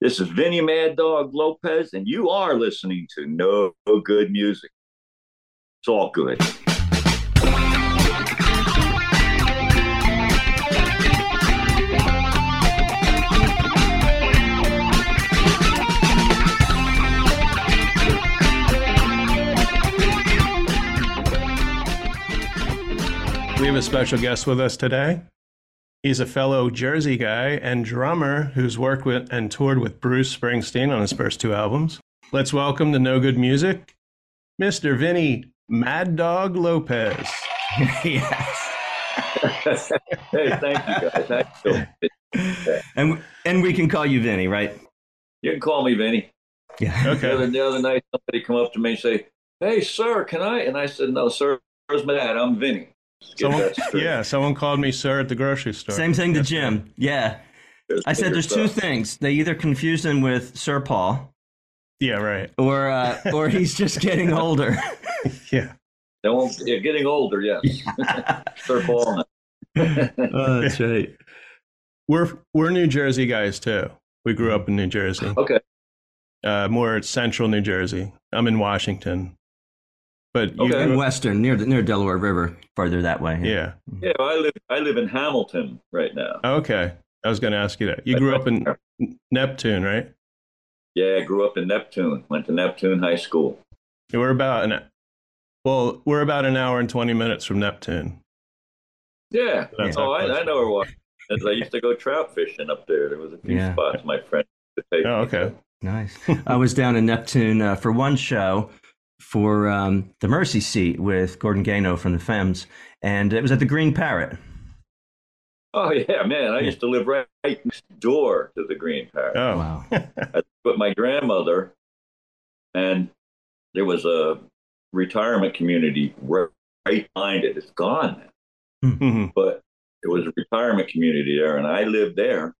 This is Vinny Mad Dog Lopez, and you are listening to No Good Music. It's all good. We have a special guest with us today. He's a fellow Jersey guy and drummer who's worked with and toured with Bruce Springsteen on his first two albums. Let's welcome to No Good Music, Mr. Vinny Mad Dog Lopez. yes. hey, thank you guys. Thank you. And and we can call you Vinny, right? You can call me Vinny. Yeah. The Okay. other, the other night, somebody come up to me and say, "Hey, sir, can I?" And I said, "No, sir. Where's my dad? I'm Vinny." Let's get Someone, yeah, someone called me sir at the grocery store. Same thing to Jim. Yeah. There's I said bigger there's two things. They either confused him with Sir Paul Yeah, right. or uh, or he's just getting older. Yeah. They won't, they're getting older, yes. Sir Paul. oh, that's right. We're we're New Jersey guys too. We grew up in New Jersey. Okay. Uh, more central New Jersey. I'm in Washington. But you Okay. In Western, near the near Delaware River, farther that way. yeah. Yeah, well, I live. I live in Hamilton right now. Okay. I was going to ask you that. You grew up in Neptune, right? Yeah, I grew up in Neptune. Went to Neptune High School. We're about an well, we're about an hour and twenty minutes from Neptune. Yeah. That's oh, I, I know where. Wa- As I used to go trout fishing up there. There was a few Yeah. spots my friend could take. Oh, okay. Nice. I was down in Neptune uh, for one show for um, the Mercy Seat with Gordon Gano from the Femmes, and it was at the Green Parrot. Oh yeah, man! I used to live right next door to the Green Parrot. Oh, Wow. I with my grandmother, and there was a retirement community right right behind it. It's gone now, Mhm. but it was a retirement community there, and I lived there.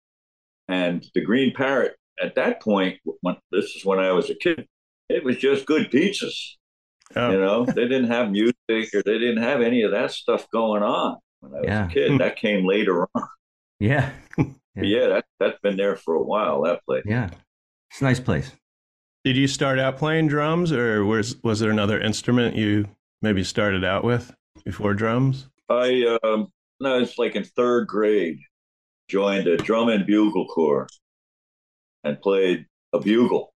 And the Green Parrot at that point, when, this is when I was a kid, it was just good pizzas. Oh. You know, they didn't have music or they didn't have any of that stuff going on when I was Yeah. a kid. That came later on. Yeah. But yeah, that that's been there for a while. That place. Yeah. It's a nice place. Did you start out playing drums, or was was there another instrument you maybe started out with before drums? I um no, it's like in third grade, joined a drum and bugle corps and played a bugle,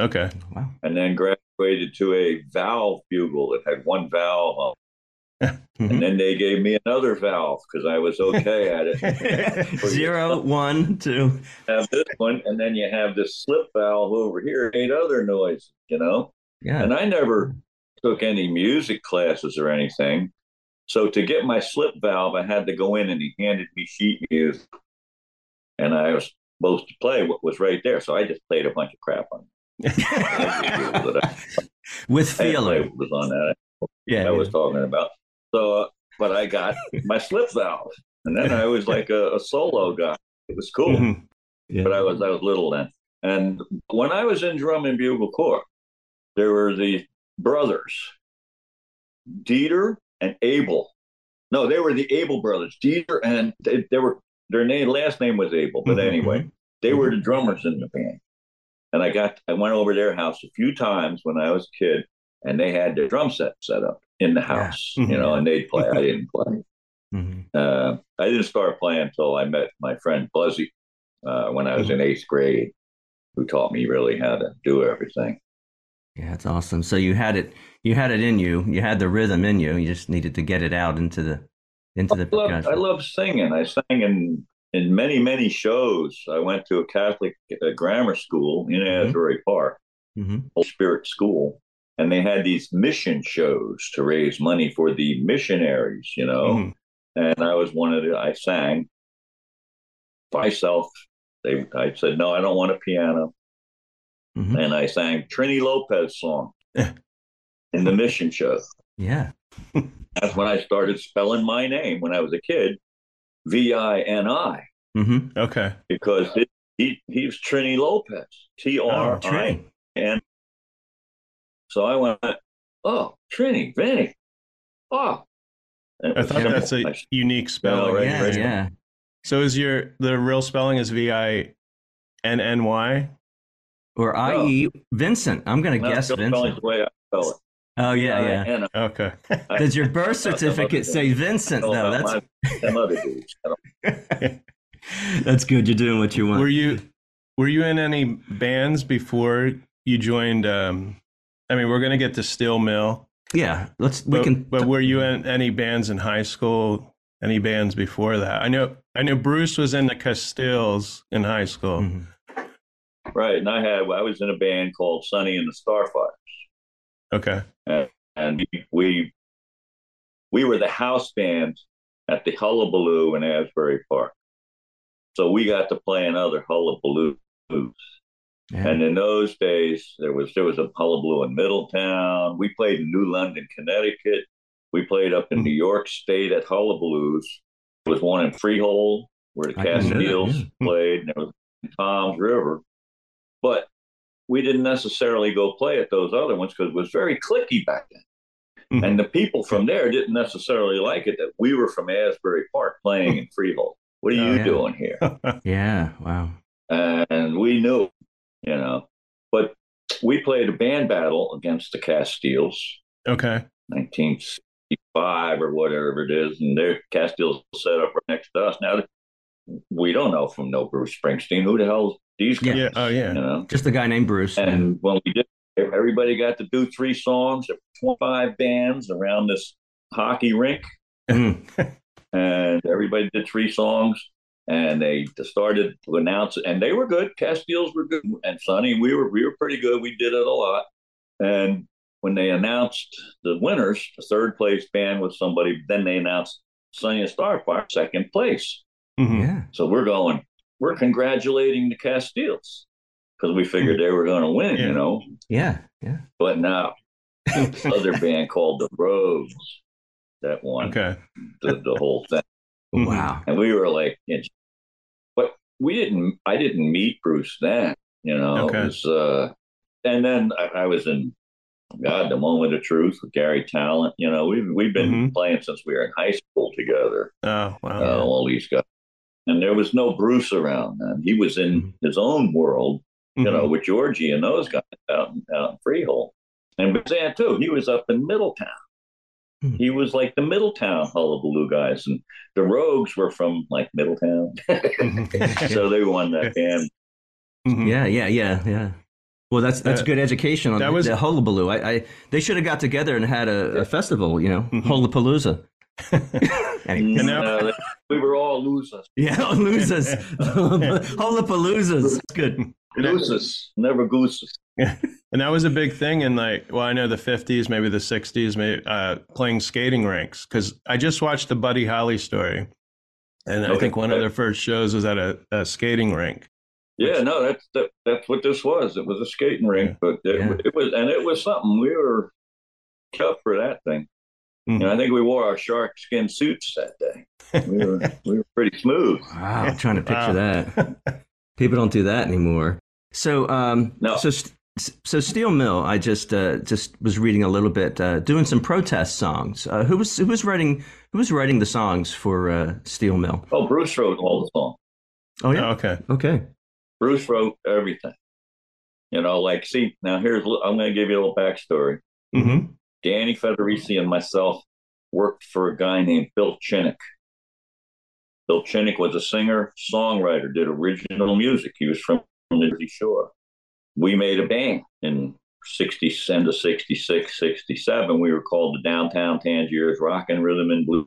Okay. Wow. and then graduated to a valve bugle that had one valve on. And then they gave me another valve because I was okay at it. Zero, one, two. have this one, and then you have this slip valve over here, made other noises, you know. Yeah. And I never took any music classes or anything. So to get my slip valve, I had to go in and he handed me sheet music. And I was supposed to play what was right there. So I just played a bunch of crap on it. With Feeling on that Yeah. I was talking about. So, uh, but I got my slip valve. And then I was like a, a solo guy. It was cool. Mhm. yeah. but I was I was little then. And when I was in drum and bugle corps, there were the brothers, Dieter and Abel. No, they were the Abel brothers. Dieter and they, they were their name last name was Abel, but Mhm, anyway, they were the drummers in the band. And I got I went over their house a few times when I was a kid, and they had their drum set set up in the house, Mhm. you know, and they'd play. I didn't play. Mhm. Uh, I didn't start playing until I met my friend Buzzy uh, when I was in eighth grade, who taught me really how to do everything. Yeah, it's awesome. So you had it, you had it in you. You had the rhythm in you. You just needed to get it out into the, into the I love, percussion. I love singing. I sang in in many many shows. I went to a Catholic uh, grammar school in Asbury Park, hmm Holy Spirit School, and they had these mission shows to raise money for the missionaries. You know, Mhm. and I was one of the. I sang myself. They, I said, no, I don't want a piano. hmm and I sang Trini Lopez song in the mission show. Yeah. That's when I started spelling my name when I was a kid, V I N I, hmm Okay. because it, he he's Trini Lopez, T R I Trini. N. So I went, oh Trini, Vinny, oh. I thought simple. that's a I- unique spelling. right, yeah, right. yeah. So is your the real spelling is V I N N Y? Or i.e. Vincent. I'm going to guess still spelling Vincent. the way I spell it. Oh, yeah, Uh, yeah. and Okay. Does your birth certificate say Vincent, I though? That's, about other dudes. That's good. You're doing what you want. were you were you in any bands before you joined? Um, I mean, we're going to get to Steel Mill, yeah, let's, we can. but were you in any bands in high school? Any bands before that? I know. I know Bruce was in the Castiles in high school. Mhm. Right, and I had I was in a band called Sunny and the Starfire, Okay. and we, we we were the house band at the Hullabaloo in Asbury Park. So we got to play in other Hullabaloos. Yeah. And in those days, there was there was a hullabaloo in Middletown. We played in New London, Connecticut. We played up in Mhm. New York State at Hullabaloos. There was one in Freehold where the I that, Castiles yeah. played, and there was in Tom's River. But we didn't necessarily go play at those other ones because it was very clicky back then. Mhm. And the people from there didn't necessarily like it that we were from Asbury Park playing in Freehold. What are Oh, you yeah. doing here? yeah, wow. and we knew, you know. But we played a band battle against the Castiles, okay. 1965 or whatever it is, and their Castiles set up right next to us. Now we don't know from no Bruce Springsteen who the hell these guys, Yeah. Oh, yeah. you know. Just a guy named Bruce. And when we did, everybody got to do three songs. There were 25 bands around this hockey rink Mm. and everybody did three songs and they started to announce it and they were good castiles were good and sonny we were we were pretty good we did it a lot and when they announced the winners the third place band was somebody then they announced sonny and starfire second place Mhm. Yeah. so we're going we're congratulating the castiles because we figured they were going to win Yeah. you know Yeah. Yeah. but now other band called the rogues that won Okay. the, the whole thing. Wow. and we were like, but we didn't. I didn't meet Bruce then, you know. Okay. It was, uh, and then I, I was in God, the moment of truth with Garry Tallent. You know, we've we've been Mhm. playing since we were in high school together. Oh, wow. Uh, all these guys, and there was no Bruce around then. He was in Mhm. his own world, you know, Mhm. with Georgie and those guys out in, out in Freehold. And Bazan too. He was up in Middletown. Hmm. He was like the Middletown Hullabaloo guys, and the Rogues were from like Middletown, Mhm. so they won that band. Mhm. Yeah. Yeah. Yeah. Yeah. Well, that's that's Uh, good education on that the, was- the hullabaloo. I, I they should have got together and had a, a festival. You know, Mhm. Hullapalooza. Anyway. And now- No, we were all losers. Yeah, losers. Hullapaloozas. That's good. Losers, never gooses. And that was a big thing in like, well, I know the 50s, maybe the 60s, maybe uh, playing skating rinks. Because I just watched the Buddy Holly story. And I think one of their first shows was at a, a skating rink. Yeah, no, that's that, that's what this was. It was a skating rink, but it, Yeah. it was, and it was something we were up for that thing. Mhm. And I think we wore our shark skin suits that day. We were we were pretty smooth. Wow, I'm trying to picture Wow. that. People don't do that anymore. So, um, No. so, so Steel Mill. I just uh, just was reading a little bit, uh, doing some protest songs. Uh, who was who was writing who was writing the songs for uh, Steel Mill? Oh, Bruce wrote all the songs. Oh yeah, Oh, okay. okay. Bruce wrote everything. You know, like, see, now here's, I'm going to give you a little backstory. hmm Danny Federici and myself worked for a guy named Bill Chinnock. Bill Chinnock was a singer, songwriter, did original music. He was from the Jersey Shore. We made a band in 60, end of 66, 67. We were called the Downtown Tangiers Rock and Rhythm and Blue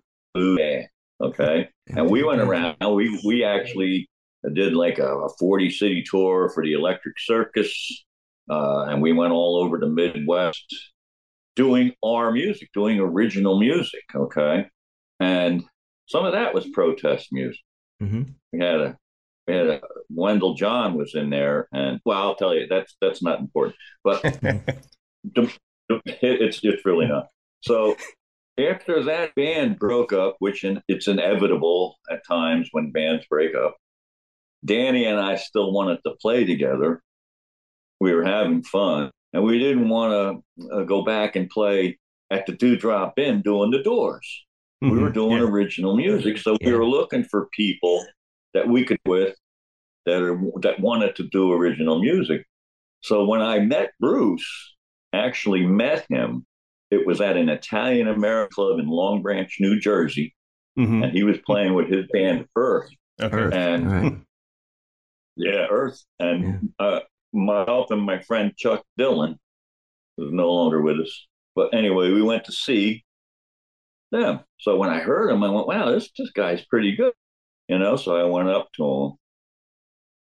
Band. Okay. And we went around, we, we actually did like a, a 40 city tour for the Electric Circus. Uh, and we went all over the Midwest doing our music, doing original music. Okay. And some of that was protest music. hmm We had a, we had a, Wendell John was in there. And well, I'll tell you, that's, that's not important, but it's, it's really not. So after that band broke up, which in, it's inevitable at times when bands break up, Danny and I still wanted to play together. We were having fun, and we didn't want to uh, go back and play at the Dewdrop Inn doing the Doors. We were doing Mm-hmm. Yeah. original music, so we were looking for people that we could with that are, that wanted to do original music. So when I met Bruce, actually met him, it was at an Italian American club in Long Branch, New Jersey, mm-hmm. and he was playing with his band Earth. Earth. And right. yeah, Earth, and yeah. Uh, myself and my friend Chuck Dillon, who's no longer with us. But anyway, we went to see them. So when I heard him, I went, "Wow, this this guy's pretty good," you know. So I went up to him,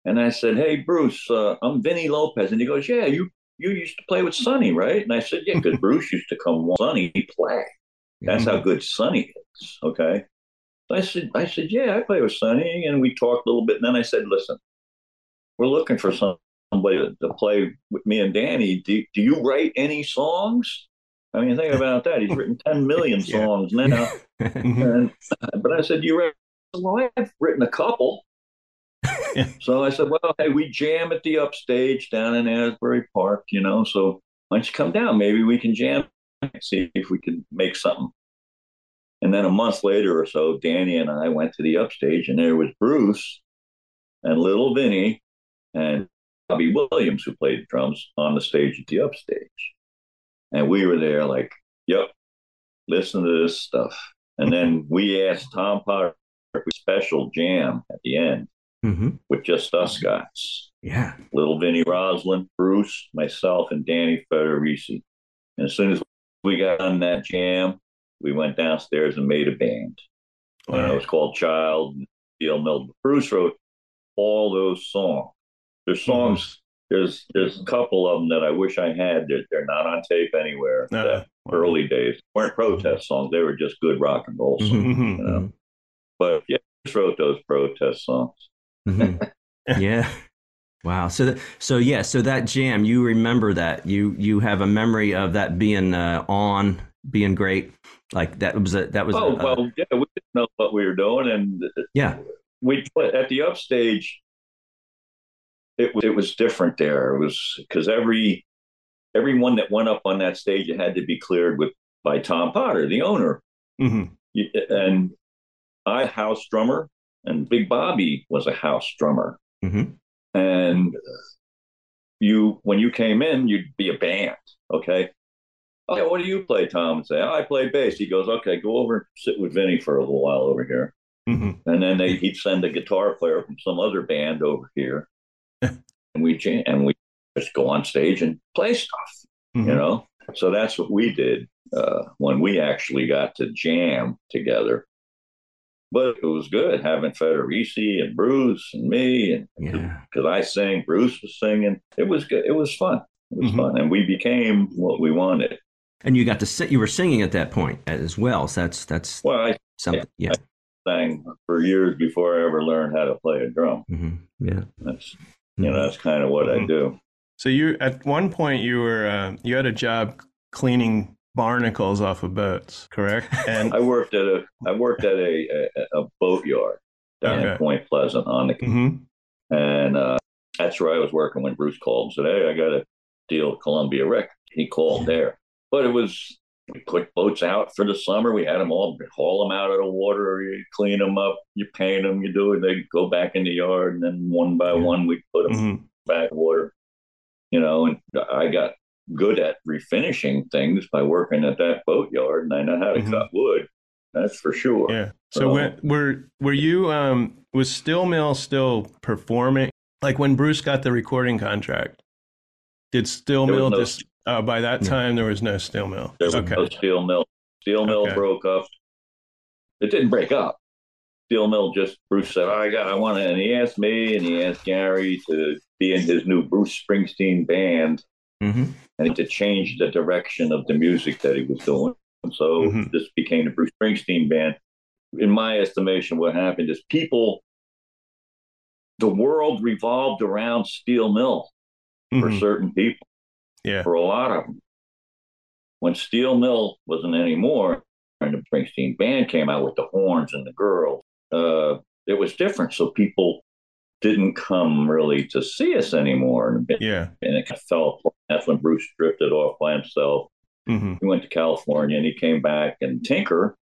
and I said, "Hey, Bruce, uh, I'm Vinny Lopez," and he goes, "Yeah, you you used to play with Sonny, right?" And I said, "Yeah, because Bruce used to come Sonny play. That's mm-hmm. how good Sonny is." Okay. So I said, "I said, yeah, I play with Sonny," and we talked a little bit, and then I said, "Listen, we're looking for somebody to, to play with me and Danny. Do, do you write any songs?" I mean, think about that. He's written 10 million songs yeah. now. Mm-hmm. and, but I said, You read? Well, I've written a couple. so I said, Well, hey, we jam at the upstage down in Asbury Park, you know. So why don't you come down? Maybe we can jam, see if we can make something. And then a month later or so, Danny and I went to the upstage, and there was Bruce and Little Vinny and Bobby Williams, who played drums on the stage at the upstage. And we were there like, yep, listen to this stuff. And then we asked Tom Potter for a special jam at the end mm-hmm. with just us guys. Yeah. Little Vinnie Roslin, Bruce, myself, and Danny Federici. And as soon as we got on that jam, we went downstairs and made a band. And it was called Child Steel Mill. Bruce wrote all those songs. There's mm-hmm. songs there's there's a couple of them that I wish I had. They're, they're not on tape anywhere. Uh, early days weren't protest songs; they were just good rock and roll songs. Mm-hmm. You know? Mm-hmm. But yeah, I just wrote those protest songs. Mm-hmm. yeah. Wow. So, th- so yeah. So that jam, you remember that? You you have a memory of that being uh, on, being great. Like that was a that was. Oh a, well, yeah. We didn't know what we were doing, and yeah, we at the upstage it was it was different there. It was because every everyone that went up on that stage it had to be cleared with by Tom Potter, the owner, mm-hmm. and I house drummer, and Big Bobby was a house drummer, mm-hmm. and you when you came in, you'd be a band, okay. Okay, what do you play, Tom? And say, oh, I play bass. He goes, okay, go over and sit with Vinny for a little while over here. Mm-hmm. And then they, he'd send a guitar player from some other band over here and we and we just go on stage and play stuff, mm-hmm. you know. So that's what we did uh, when we actually got to jam together. But it was good having Federici and Bruce and me, and because yeah. I sang, Bruce was singing. It was good. It was fun. It was mm-hmm. fun, and we became what we wanted. And you got to sit. You were singing at that point as well. So that's that's well, I, something. Yeah, I sang for years before I ever learned how to play a drum. Mm-hmm. Yeah, that's you know, that's kind of what I mm-hmm. do. So you, at one point, you were uh, you had a job cleaning barnacles off of boats, correct? And I worked at a I worked at a a, a boat yard down okay. in Point Pleasant on the, mm-hmm. and uh, that's where I was working when Bruce called and said, "Hey, I got a deal with Columbia Rec." He called there, but it was we put boats out for the summer. We had them all haul them out of the water. You clean them up, you paint them, you do it. They go back in the yard, and then one by yeah. one we put them mm-hmm. back water. You know, and I got good at refinishing things by working at that boatyard, and I know how to mm-hmm. cut wood. That's for sure. Yeah. So, so when, were were you um was Steel Mill still performing? Like when Bruce got the recording contract, did Steel Mill no, just uh, by that time, there was no steel mill. There was okay. no steel mill. Steel mill okay. broke up. It didn't break up. Steel mill just Bruce said, "I got, I want to," and he asked me and he asked Garry to be in his new Bruce Springsteen band, mm-hmm. and to change the direction of the music that he was doing. And so mm-hmm. this became the Bruce Springsteen band. In my estimation, what happened is people, the world revolved around steel mill mm-hmm. for certain people yeah. for a lot of them. When Steel Mill wasn't anymore, and the Springsteen band came out with the horns and the girls, uh, it was different. So people didn't come really to see us anymore. And, yeah. and it kind of fell apart. That's when Bruce drifted off by himself. Mm-hmm. He went to California and he came back, and Tinker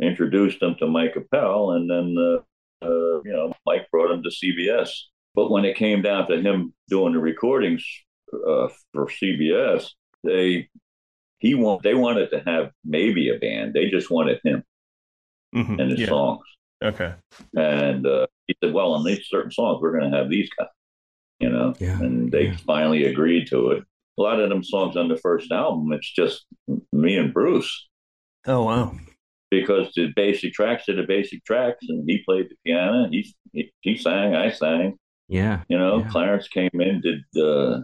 introduced him to Mike Appel, and then uh, uh, you know Mike brought him to CBS. But when it came down to him doing the recordings uh, for CBS, they he want they wanted to have maybe a band. They just wanted him Mhm. and his Yeah. songs. Okay. And uh, he said, "Well, on these certain songs, we're going to have these guys." You know, Yeah, and they yeah. finally agreed to it. A lot of them songs on the first album, it's just me and Bruce Oh wow. because the basic tracks are the basic tracks, and he played the piano. He he, he sang, I sang. Yeah. You know, Yeah. Clarence came in, did uh,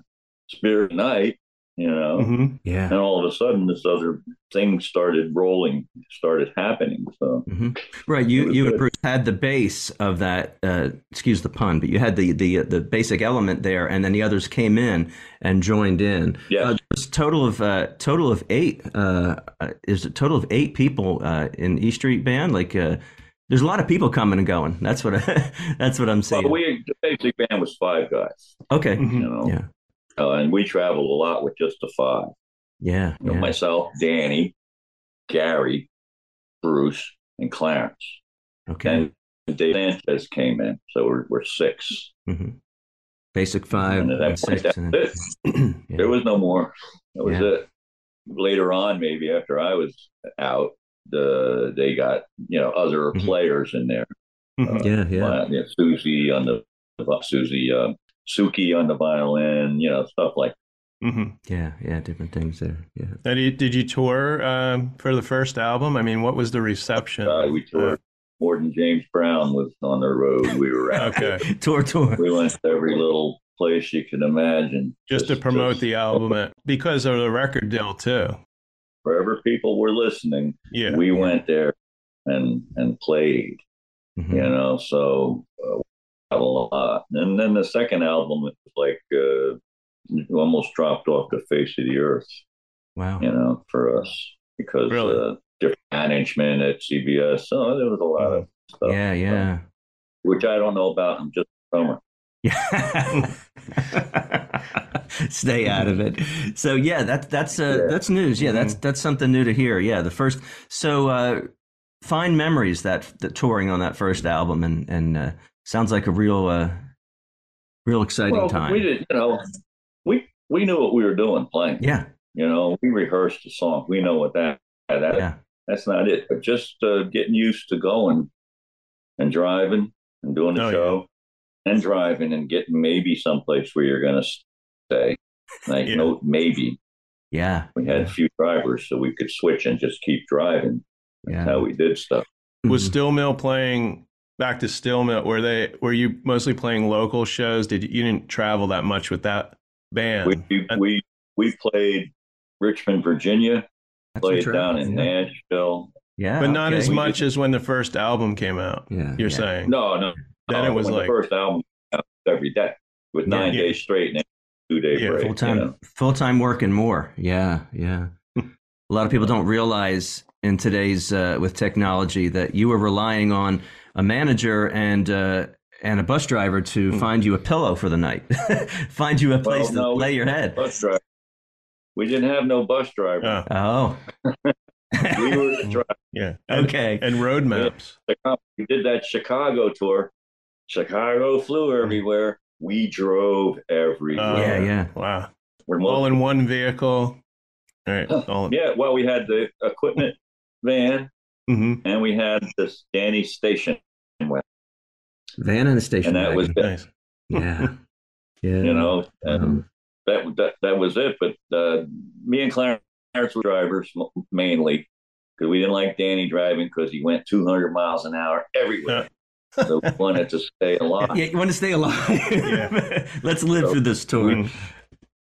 Spirit Night. You know, hmm Yeah. and all of a sudden, this other thing started rolling, started happening. So hmm Right, you you good. Bruce had the base of that. Uh, excuse the pun, but you had the the the basic element there, and then the others came in and joined in. Yes. uh, there's a total of uh, total of eight. Uh, uh, is a total of eight people uh, in E Street Band. Like, uh, there's a lot of people coming and going. That's what I, that's what I'm saying. well, we the basic band was five guys. okay. You know, yeah, uh, and we traveled a lot with just the five. yeah, You know, yeah. myself, Danny, Garry, Bruce, and Clarence. okay. And Dave Sancious came in, so we're, we're six. hmm Basic five And at that point, six. and yeah. There was no more. That was Yeah. it. Later on, maybe after I was out, the they got you know other Mhm. players in there. Mhm. yeah, yeah. Uh, you know, Susie on the Susie uh, Suki on the violin, you know stuff like. Mhm. Yeah, yeah, different things there. Yeah. Now, did you, did you tour um, for the first album? I mean, what was the reception? Uh, we toured. More than James Brown was on the road. We were out. Okay. tour, tour. we went to every little place you can imagine. Just to promote just the album uh, because of the record deal too. wherever people were listening. Yeah. we went there and and played. Mhm. You know, so uh, a lot. And then the second album it was like uh, almost dropped off the face of the earth. Wow. You know, for us because Really? uh, different management at CBS. So there was a lot of stuff. Yeah, yeah. Which I don't know about. I'm just a drummer. Yeah. Stay out of it. So yeah, that's that's uh, Yeah. that's news. Yeah, that's that's something new to hear. Yeah, the first. So uh, fine memories that that touring on that first album, and and uh, sounds like a real uh, real exciting well, time. we did. You know, we we knew what we were doing playing. Yeah, You know, we rehearsed the song. We know what that that yeah, that's not it. But just uh, getting used to going and driving and doing the Oh, show and driving and getting maybe someplace where you're going to stay. Like Yeah. no, maybe yeah. we had a few drivers, so we could switch and just keep driving. That's Yeah. how we did stuff. Was Mhm. Steel Mill playing back to Steel Mill? Were they? Were you mostly playing local shows? Did you, you didn't travel that much with that band? We we we, we played Richmond, Virginia. That's Played true. down in yeah. Nashville. Yeah, but not okay. as We much as when the first album came out. Yeah, You're yeah. saying No, no. then no, it was when like the first album came out every day with Yeah. nine Yeah. days straight and two day Yeah, break. full time you know. full time work and more. Yeah, yeah. a lot of people don't realize in today's uh, with technology that you were relying on a manager and uh, and a bus driver to Hmm. find you a pillow for the night, find you a place no, to lay your head. Bus driver. We didn't have no bus driver. oh Oh, We were the driver. yeah and, okay. and road maps. We did that Chicago tour. Chicago flew everywhere. We drove everywhere. Oh, Yeah, yeah. Wow, We're all most- in one vehicle. All right, all yeah, well, we had the equipment van hmm and we had this Danny station. wagon. Van and a station And that was wagon. it. nice. yeah, yeah. You know, and Um, that, that that was it. But uh, me and Clarence were drivers mainly because we didn't like Danny driving because he went 200 miles an hour everywhere. so we wanted to stay alive. yeah, you want to stay alive? Yeah. Let's live So- through this tour. Mm.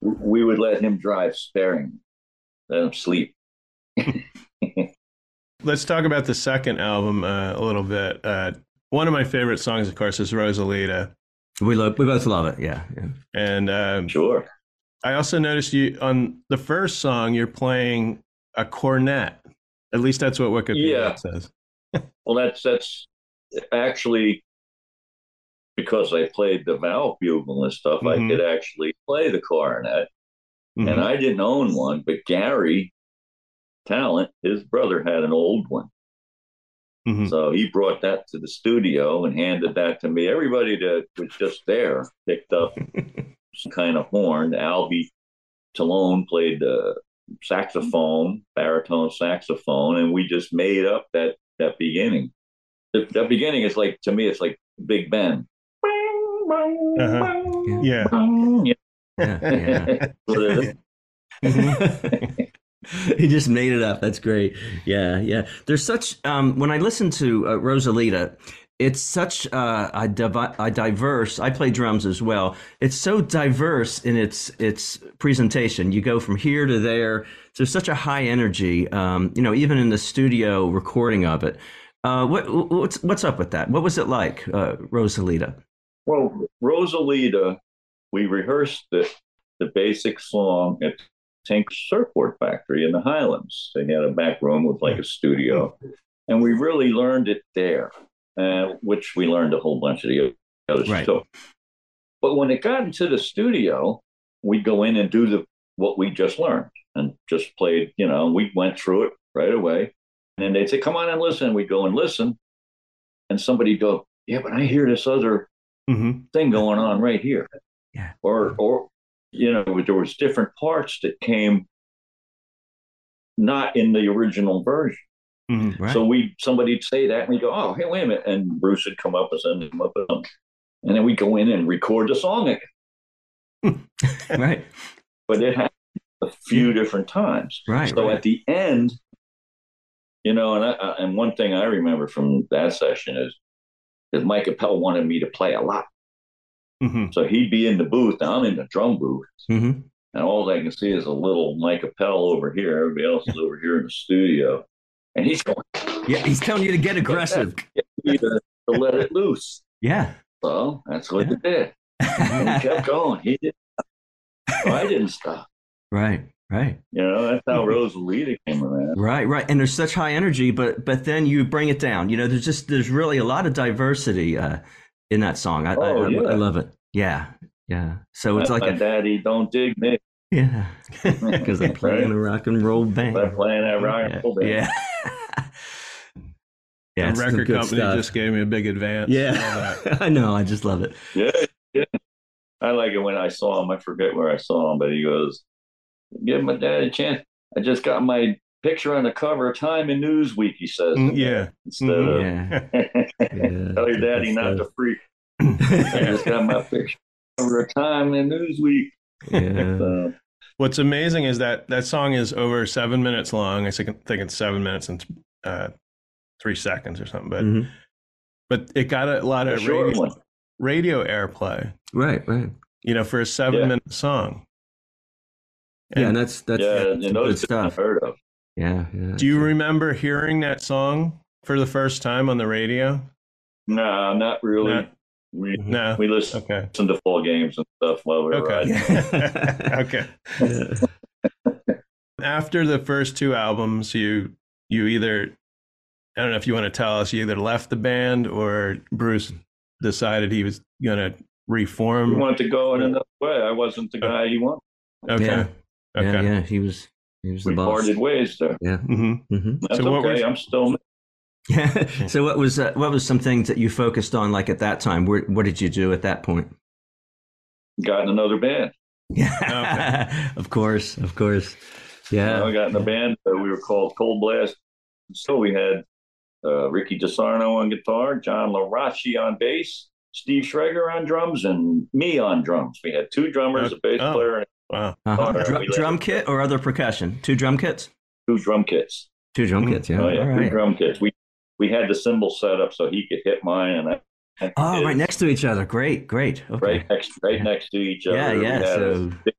We would let him drive sparingly, let him sleep. Let's talk about the second album uh, a little bit. Uh, one of my favorite songs, of course, is Rosalita, We love, we both love it. Yeah, yeah. and um, Sure. I also noticed you on the first song you're playing a cornet. At least that's what Wikipedia Yeah. says. Well, that's that's actually because I played the valve bugle and stuff. I Mhm. could actually play the clarinet, Mhm. and I didn't own one, but Garry Tallent, his brother, had an old one, Mhm. So he brought that to the studio and handed that to me. Everybody that was just there picked up some kind of horn. Albee Tellone played the saxophone, baritone saxophone, and we just made up that that beginning. The, that beginning is like to me, it's like Big Ben. Uh-huh. Yeah. Yeah. yeah, yeah. He just made it up. That's great. Yeah, yeah. There's such um, when I listen to uh, Rosalita, it's such uh, a, divi- a diverse. I play drums as well. It's so diverse in its its presentation. You go from here to there. There's such a high energy. Um, you know, even in the studio recording of it. Uh, what what's what's up with that? What was it like, uh, Rosalita? Well, Rosalita, we rehearsed the, the basic song at Tank Surfboard Factory in the Highlands. They had a back room with like a studio, and we really learned it there, uh, which we learned a whole bunch of the other Right. stuff. But when it got into the studio, we'd go in and do the what we just learned and just played. You know, we went through it right away, and then they'd say, "Come on and listen." We'd go and listen, and somebody'd go, "Yeah, but I hear this other." Mhm. thing going on right here. Yeah. Or or you know, there was different parts that came not in the original version. Mhm. Right. So we somebody'd say that and we go, Oh, hey, wait a minute. And Bruce would come up and send him up. And then we go in and record the song again. right. But it happened a few different times. Right. So right. at the end, you know, and I, and one thing I remember from that session is that Mike Appel wanted me to play a lot. Mhm. So he'd be in the booth. Now I'm in the drum booth. Mhm. And all I can see is a little Mike Appel over here. Everybody else is over here in the studio. And he's going Yeah, he's telling you to get aggressive. to, to let it loose. Yeah. So that's what he did. And he kept going. He did. I didn't stop. right. Right. You know, that's how Rosalita came around. Right, right, and there's such high energy, but but then you bring it down. You know, there's just there's really a lot of diversity uh, in that song. I, I, Oh, I, yeah. I love it. Yeah, yeah. So it's like My a daddy don't dig me. yeah, because I'm playing a rock and roll band. By playing a rock and roll band. yeah. yeah, The record good company stuff. just gave me a big advance. Yeah, I know. I just love it. Yeah, yeah. I like it when I saw him. I forget where I saw him, but he goes, "Give my dad a chance." I just got my picture on the cover of Time and Newsweek. He says, Mm, yeah. instead Yeah, of yeah. tell your daddy not to freak. I just got my picture cover of Time and Newsweek. yeah. So, What's amazing is that that song is over seven minutes long. I think think it's seven minutes and uh, three seconds or something. But Mhm. but it got a lot of short radio, radio airplay. Right, right. You know, for a seven Yeah. minute song. Yeah, and And that's that's, yeah, that's and some those good stuff. heard of. Yeah, yeah. do you remember hearing that song for the first time on the radio? No, not really. No. We mm-hmm. No. we listen, Okay. listen to full games and stuff while we were Okay. riding. okay. After the first two albums, you you either I don't know if you want to tell us you either left the band or Bruce decided he was gonna reform. He reform. wanted to go in another way. I wasn't the oh. guy he wanted. Okay. Yeah. Okay. Yeah, yeah, he was he was the We boss. parted ways there. Yeah. hmm hmm That's So what okay. was- I'm still Yeah. so what was uh, what was some things that you focused on like at that time? Where, what did you do at that point? got in another band. Yeah. of course, of course. Yeah. I Yeah. got in a band. Uh, we were called Cold Blast. So we had uh, Ricky DeSarno on guitar, John Larachi on bass, Steve Schreger on drums, and me on drums. We had two drummers, a bass Oh. player, and Wow. Uh-huh. Drum, we drum kit or other percussion? Two drum kits. two drum kits. Two drum kits. Yeah. oh yeah, All two right. drum kits. We we had the cymbal set up so he could hit mine, and I. Oh, right next to each other. Great, great. Okay. right next, right Yeah. next to each other. Yeah, We yeah. had a So big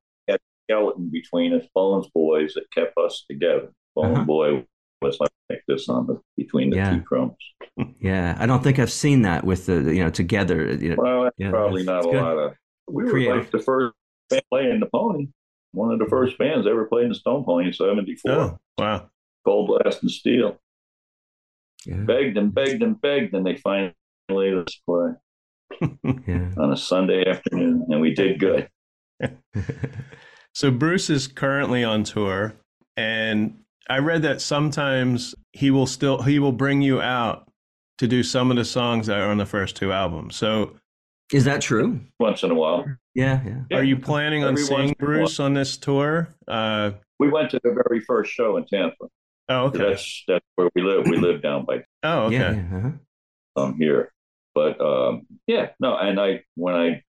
skeleton between us, Bones boys, that kept us together. Bone Uh-huh. boy was like this on the between the Yeah. two drums. yeah, I don't think I've seen that with the you know together. You know, Well, Yeah, probably not a good. lot of. We were like the first playing the Pony. One of the first bands ever played in the Stone Pony in '74. Oh, wow. Cold Blast and Steel. yeah, Begged and begged and begged, and they finally let us play yeah. on a Sunday afternoon, and we did good. So Bruce is currently on tour, and I read that sometimes he will still he will bring you out to do some of the songs that are on the first two albums. So, is that true? Once in a while. Yeah, yeah. yeah. Are you planning on seeing Bruce on this tour? Uh, we went to the very first show in Tampa. Oh, okay. That's that's where we live. We live down by. Oh, okay. Yeah, yeah. Uh-huh. Um, here, but um, yeah, no, and I when I, you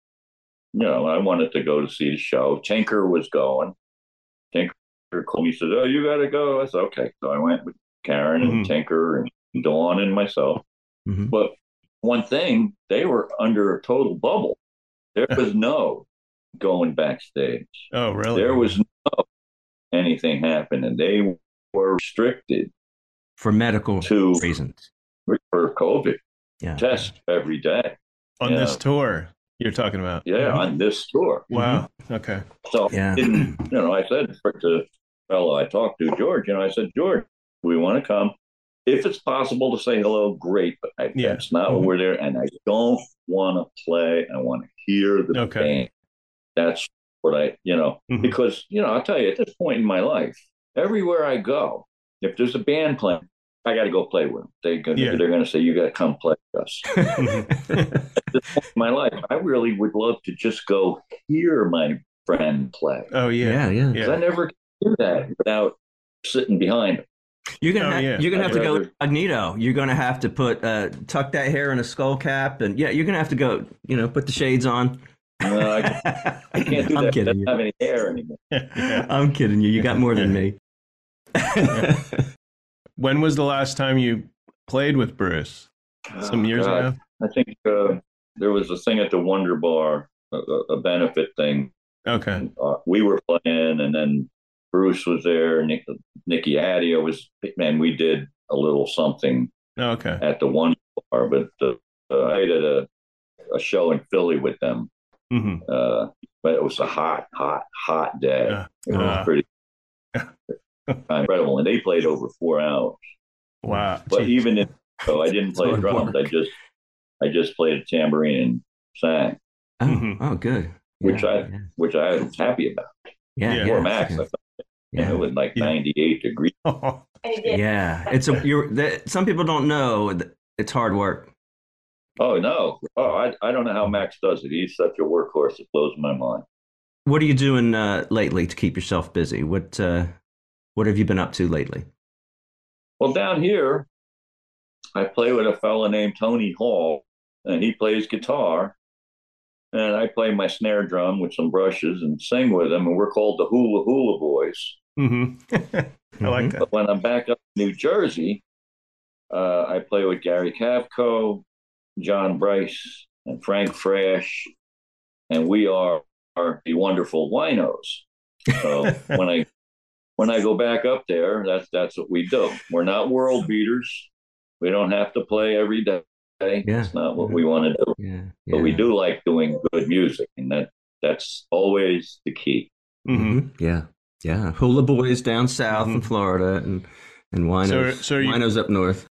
know, I wanted to go to see the show. Tinker was going. Tinker called me. Said, "Oh, you got to go." I said, "Okay." So I went with Karen and mm-hmm. Tinker and Dawn and myself. Mm-hmm. But one thing, they were under a total bubble. There was no going backstage. Oh, really? There was no anything happening. They were restricted for medical to, reasons for COVID. Yeah. Test every day on this tour. You're talking about? Yeah, on this tour. Wow. Mm-hmm. Okay. So, yeah. you know, I said to the fellow I talked to, George, you know, I said, George, we want to come. If it's possible to say hello, great, but I, yeah. that's not mm-hmm. what we're there. And I don't want to play. I want to hear the okay. band. That's what I, you know, mm-hmm. because, you know, I'll tell you, at this point in my life, everywhere I go, if there's a band playing, I got to go play with them. They, yeah. They're going to say, you got to come play with us. At this point in my life, I really would love to just go hear my friend play. Oh, yeah. Yeah. Yeah. I never do that without sitting behind them. You're gonna oh, ha- yeah. you're gonna have I'd to rather... go incognito. You're gonna have to put uh, tuck that hair in a skull cap, and yeah, you're gonna have to go. You know, put the shades on. No, I, I can't do I'm that. Kidding I don't you. have any hair anymore. yeah. I'm kidding you. You got more than me. when was the last time you played with Bruce? Some years oh, ago. I think uh, there was a thing at the Wonder Bar, a, a benefit thing. Okay. Uh, we were playing, and then Bruce was there. Nick, Nicky Addeo was, man, we did a little something. Okay. At the one Bar, but uh, I did a a show in Philly with them. Mm-hmm. Uh, but it was a hot, hot, hot day. Yeah. It was uh, pretty incredible, and they played over four hours. Wow! But Jeez. even if so, I didn't play drums. I just I just played a tambourine and sang. Oh, mm-hmm. oh good. Which yeah, I yeah. which I was happy about. Yeah, yeah. Poor Max, yeah. yeah. it was like ninety eight degrees. yeah, it's a you're. That, some people don't know it's hard work. Oh no! Oh, I I don't know how Max does it. He's such a workhorse. It blows my mind. What are you doing uh, lately to keep yourself busy? What uh, what have you been up to lately? Well, down here, I play with a fellow named Tony Hall, and he plays guitar. And I play my snare drum with some brushes and sing with him, and we're called the Hula Hula Boys. Mm-hmm. I like that. But when I'm back up in New Jersey, uh, I play with Gary Kavko, John Bryce, and Frank Fresh, and we are, are the wonderful winos. So when I when I go back up there, that's that's what we do. We're not world beaters. We don't have to play every day. Yeah. That's not what we want to do. Yeah. Yeah. But we do like doing good music, and that that's always the key. Mm-hmm. mm-hmm. Yeah, yeah. Hula boys down south mm-hmm. in Florida, and and winos, so, so you, winos up north.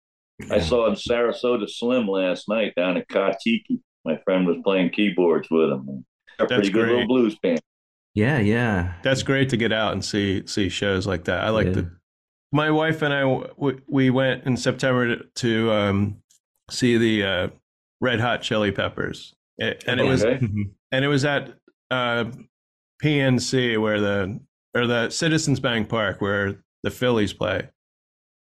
I saw in Sarasota Slim last night down at Katiki. My friend was playing keyboards with him. That's a pretty good great. little blues band. Yeah, yeah. That's great to get out and see see shows like that. I like yeah. the. My wife and I we went in September to um, see the uh, Red Hot Chili Peppers, and it was mm-hmm. and it was at uh, PNC where the or the Citizens Bank Park where the Phillies play.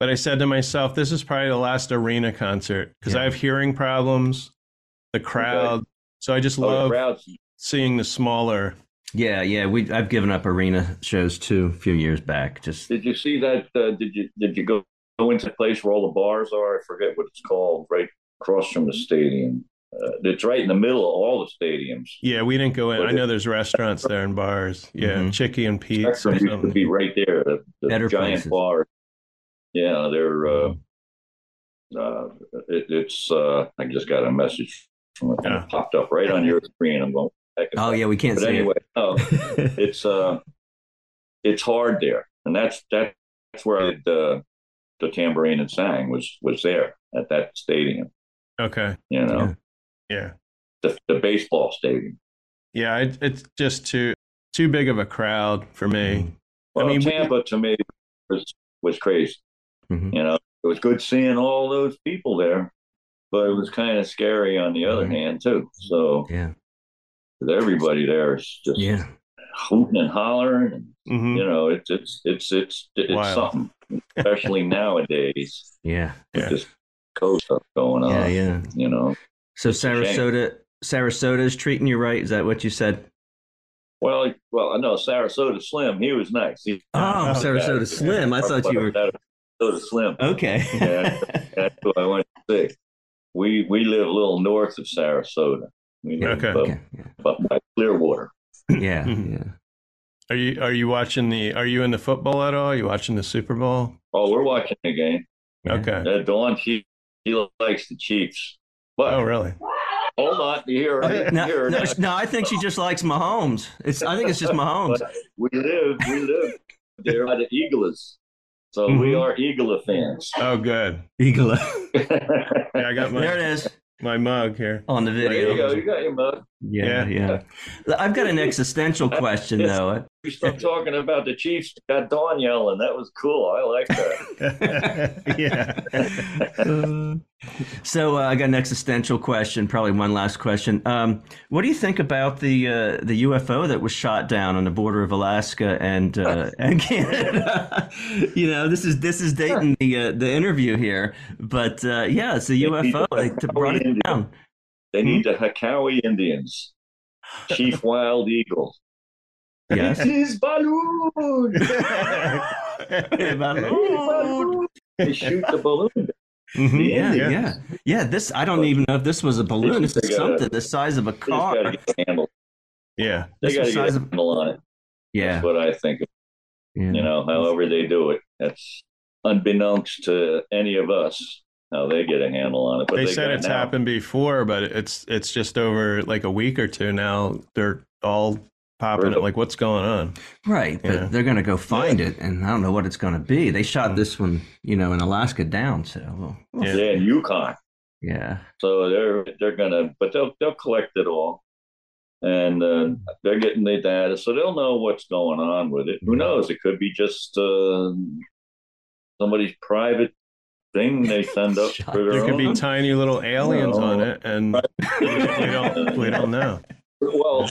But I said to myself, this is probably the last arena concert because yeah. I have hearing problems, the crowd. Okay. So I just oh, love seeing the smaller yeah, yeah. We I've given up arena shows too a few years back. Just did you see that? Uh, did you did you go go into the place where all the bars are? I forget what it's called. Right across from the stadium. Uh, it's right in the middle of all the stadiums. Yeah, we didn't go in. But I know there's restaurants there and bars. Yeah, mm-hmm. Chicky and Pete's. used to be right there. The, the Better giant places. bar. Yeah, they're. Uh, uh, it, it's. Uh, I just got a message from it. Yeah. popped up right on your screen. I'm going. Oh yeah, we can't. But anyway, it. no, it's uh, it's hard there, and that's that's where I did uh, the tambourine and sang was was there at that stadium. Okay, you know, yeah, yeah. The, the baseball stadium. Yeah, it, it's just too too big of a crowd for me. Mm-hmm. Well, I mean, Tampa we, to me was was crazy. Mm-hmm. You know, it was good seeing all those people there. but it was kind of scary on the other Mhm. hand too. So Yeah. everybody there is just Yeah. hooting and hollering, and hmm you know, it's it's it's it's it's Wild. something, especially nowadays Yeah. with Yeah. this coast stuff going on. Yeah. Yeah. You know, So. Sarasota, Sarasota is treating you right. Is that what you said? well, well, I know Sarasota Slim. He was nice. He, Oh, Oh, Sarasota yeah. Slim. I thought you were. Sarasota Slim. Okay. Yeah. That's who I went to see. We we live a little north of Sarasota. We live Okay. up, okay. up by Clearwater. Yeah. Mhm. Yeah. Are you are you watching the? Are you in the football at all? Are you watching the Super Bowl? Oh, we're watching the game. Okay. Uh, Dawn, she, she likes the Chiefs. But Oh, really? hold on, you hear, Oh, you no, hear no, no, I think she just likes Mahomes. It's. I think it's just Mahomes. We live, we live there by the Eagles. So we Mhm. are Eagle fans. Oh, good. Eagle. Yeah, I got there it my is my mug here. on the there you go. video. You got your mug. Yeah, yeah. I've got an existential question though. You start talking about the Chiefs. Got Dawn yelling. That was cool. I like that. yeah. Uh, So uh, I got an existential question, probably one last question. Um, what do you think about the uh, the UFO that was shot down on the border of Alaska and uh, and Canada? you know, this is this is dating the uh, the interview here, but uh, yeah, it's a UFO. They t- brought it down. They need Hmm? the Hekawi Indians. Chief Wild Eagle. Yes. This is balloon. Balloon. They shoot the balloon. Mhm, Yeah, Yeah. yeah, yeah. This I don't even know if this was a balloon. This is something the size of a car. to get a handle. yeah. They This got to get a size of- handle on it. Yeah, That's what I think. yeah. You know, however they do it, that's unbeknownst to any of us how they get a handle on it. But They, they, said it's now. happened before, but it's it's just over like a week or two now. They're all popping Heard up. of- Like, what's going on? Right, but they're going to go find it, and I don't know what it's going to be. They shot this one, you know, in Alaska down. So, well, we'll Yeah. see. Yeah, in Yukon. yeah, So they're they're gonna, but they'll they'll collect it all, and uh, they're getting the data, so they'll know what's going on with it. Who knows? It could be just uh, somebody's private thing they send up for their There could be tiny little aliens No. on it, and we don't we don't know. well,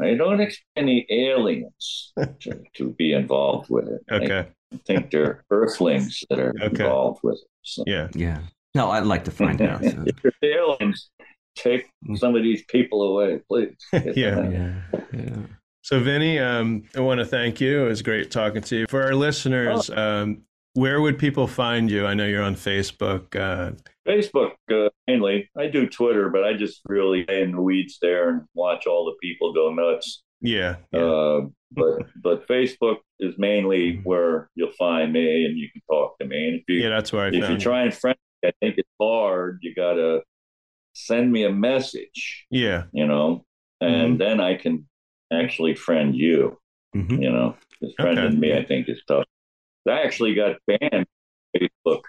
I don't expect any aliens to, to be involved with it. Okay. I think they're Earthlings that are Okay. involved with it. So. Yeah. yeah. No, I'd like to find out. so. if you're aliens, take some of these people away, please. Yeah. Yeah, yeah. So, Vinny, um, I want to thank you. It was great talking to you. For our listeners, um, where would people find you? I know you're on Facebook. Uh, Facebook uh, mainly. I do Twitter, but I just really lay in the weeds there and watch all the people go nuts. yeah. yeah. Uh, but but Facebook is mainly where you'll find me and you can talk to me. And if you yeah, that's where I if you try and friend me, I think it's hard. You gotta send me a message, Yeah. you know, and then I can actually friend you. Mhm. You know, because friending Okay. me, I think, is tough. I actually got banned Facebook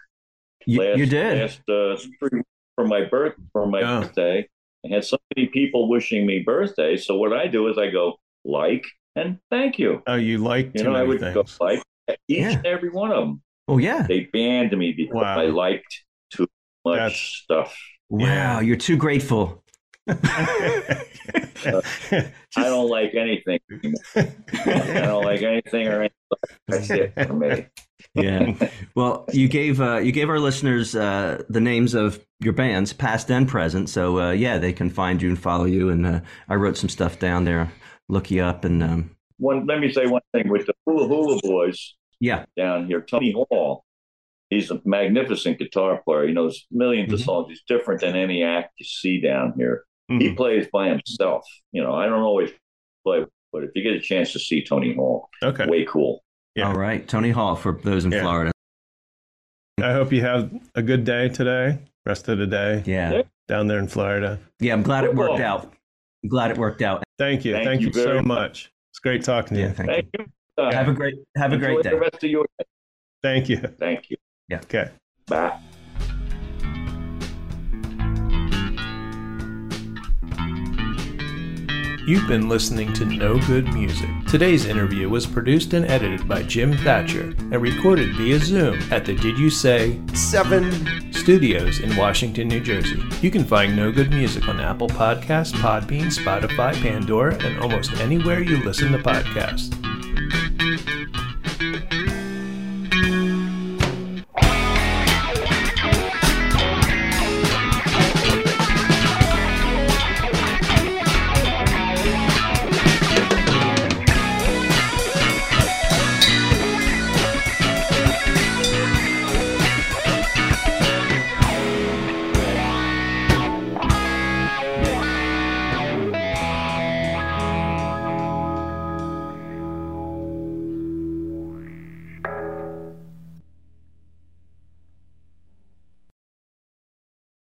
You, last, you did. last uh, spring for my birth for my Oh. birthday. I had so many people wishing me birthday. So what I do is I go like and thank you. Oh, you like You know, I would go like each Yeah. and every one of them. Oh yeah. They banned me because Wow. I liked too much That's- stuff. Wow, Yeah. you're too grateful. I don't like anything. I don't like anything or anything. That's it for me. yeah. Well, you gave uh, you gave our listeners uh, the names of your bands, past and present. So uh, yeah, they can find you and follow you. And uh, I wrote some stuff down there. Look you up and um, One, let me say one thing with the Hula Hula Boys yeah, down here. Tony Hall, he's a magnificent guitar player. He knows 1000000s of Mhm. songs. He's different than any act you see down here. He Mhm. plays by himself. You know, I don't always play, but if you get a chance to see Tony Hall, Okay. way cool. Yeah. all right, Tony Hall for those in Yeah. Florida. I hope you have a good day today, rest of the day Yeah, down there in Florida. yeah. I'm glad it worked out. I'm glad it worked out. Thank you. Thank Thank, you you, so very much. It's great talking to Yeah, you. thank Thank you. you. Uh, Have a great have a great day. the rest of your day. Thank you. Thank you. Yeah. Okay. Bye. You've been listening to No Good Music. Today's interview was produced and edited by Jim Thatcher and recorded via Zoom at the Did You Say Seven Studios in Washington, New Jersey. You can find No Good Music on Apple Podcasts, Podbean, Spotify, Pandora, and almost anywhere you listen to podcasts.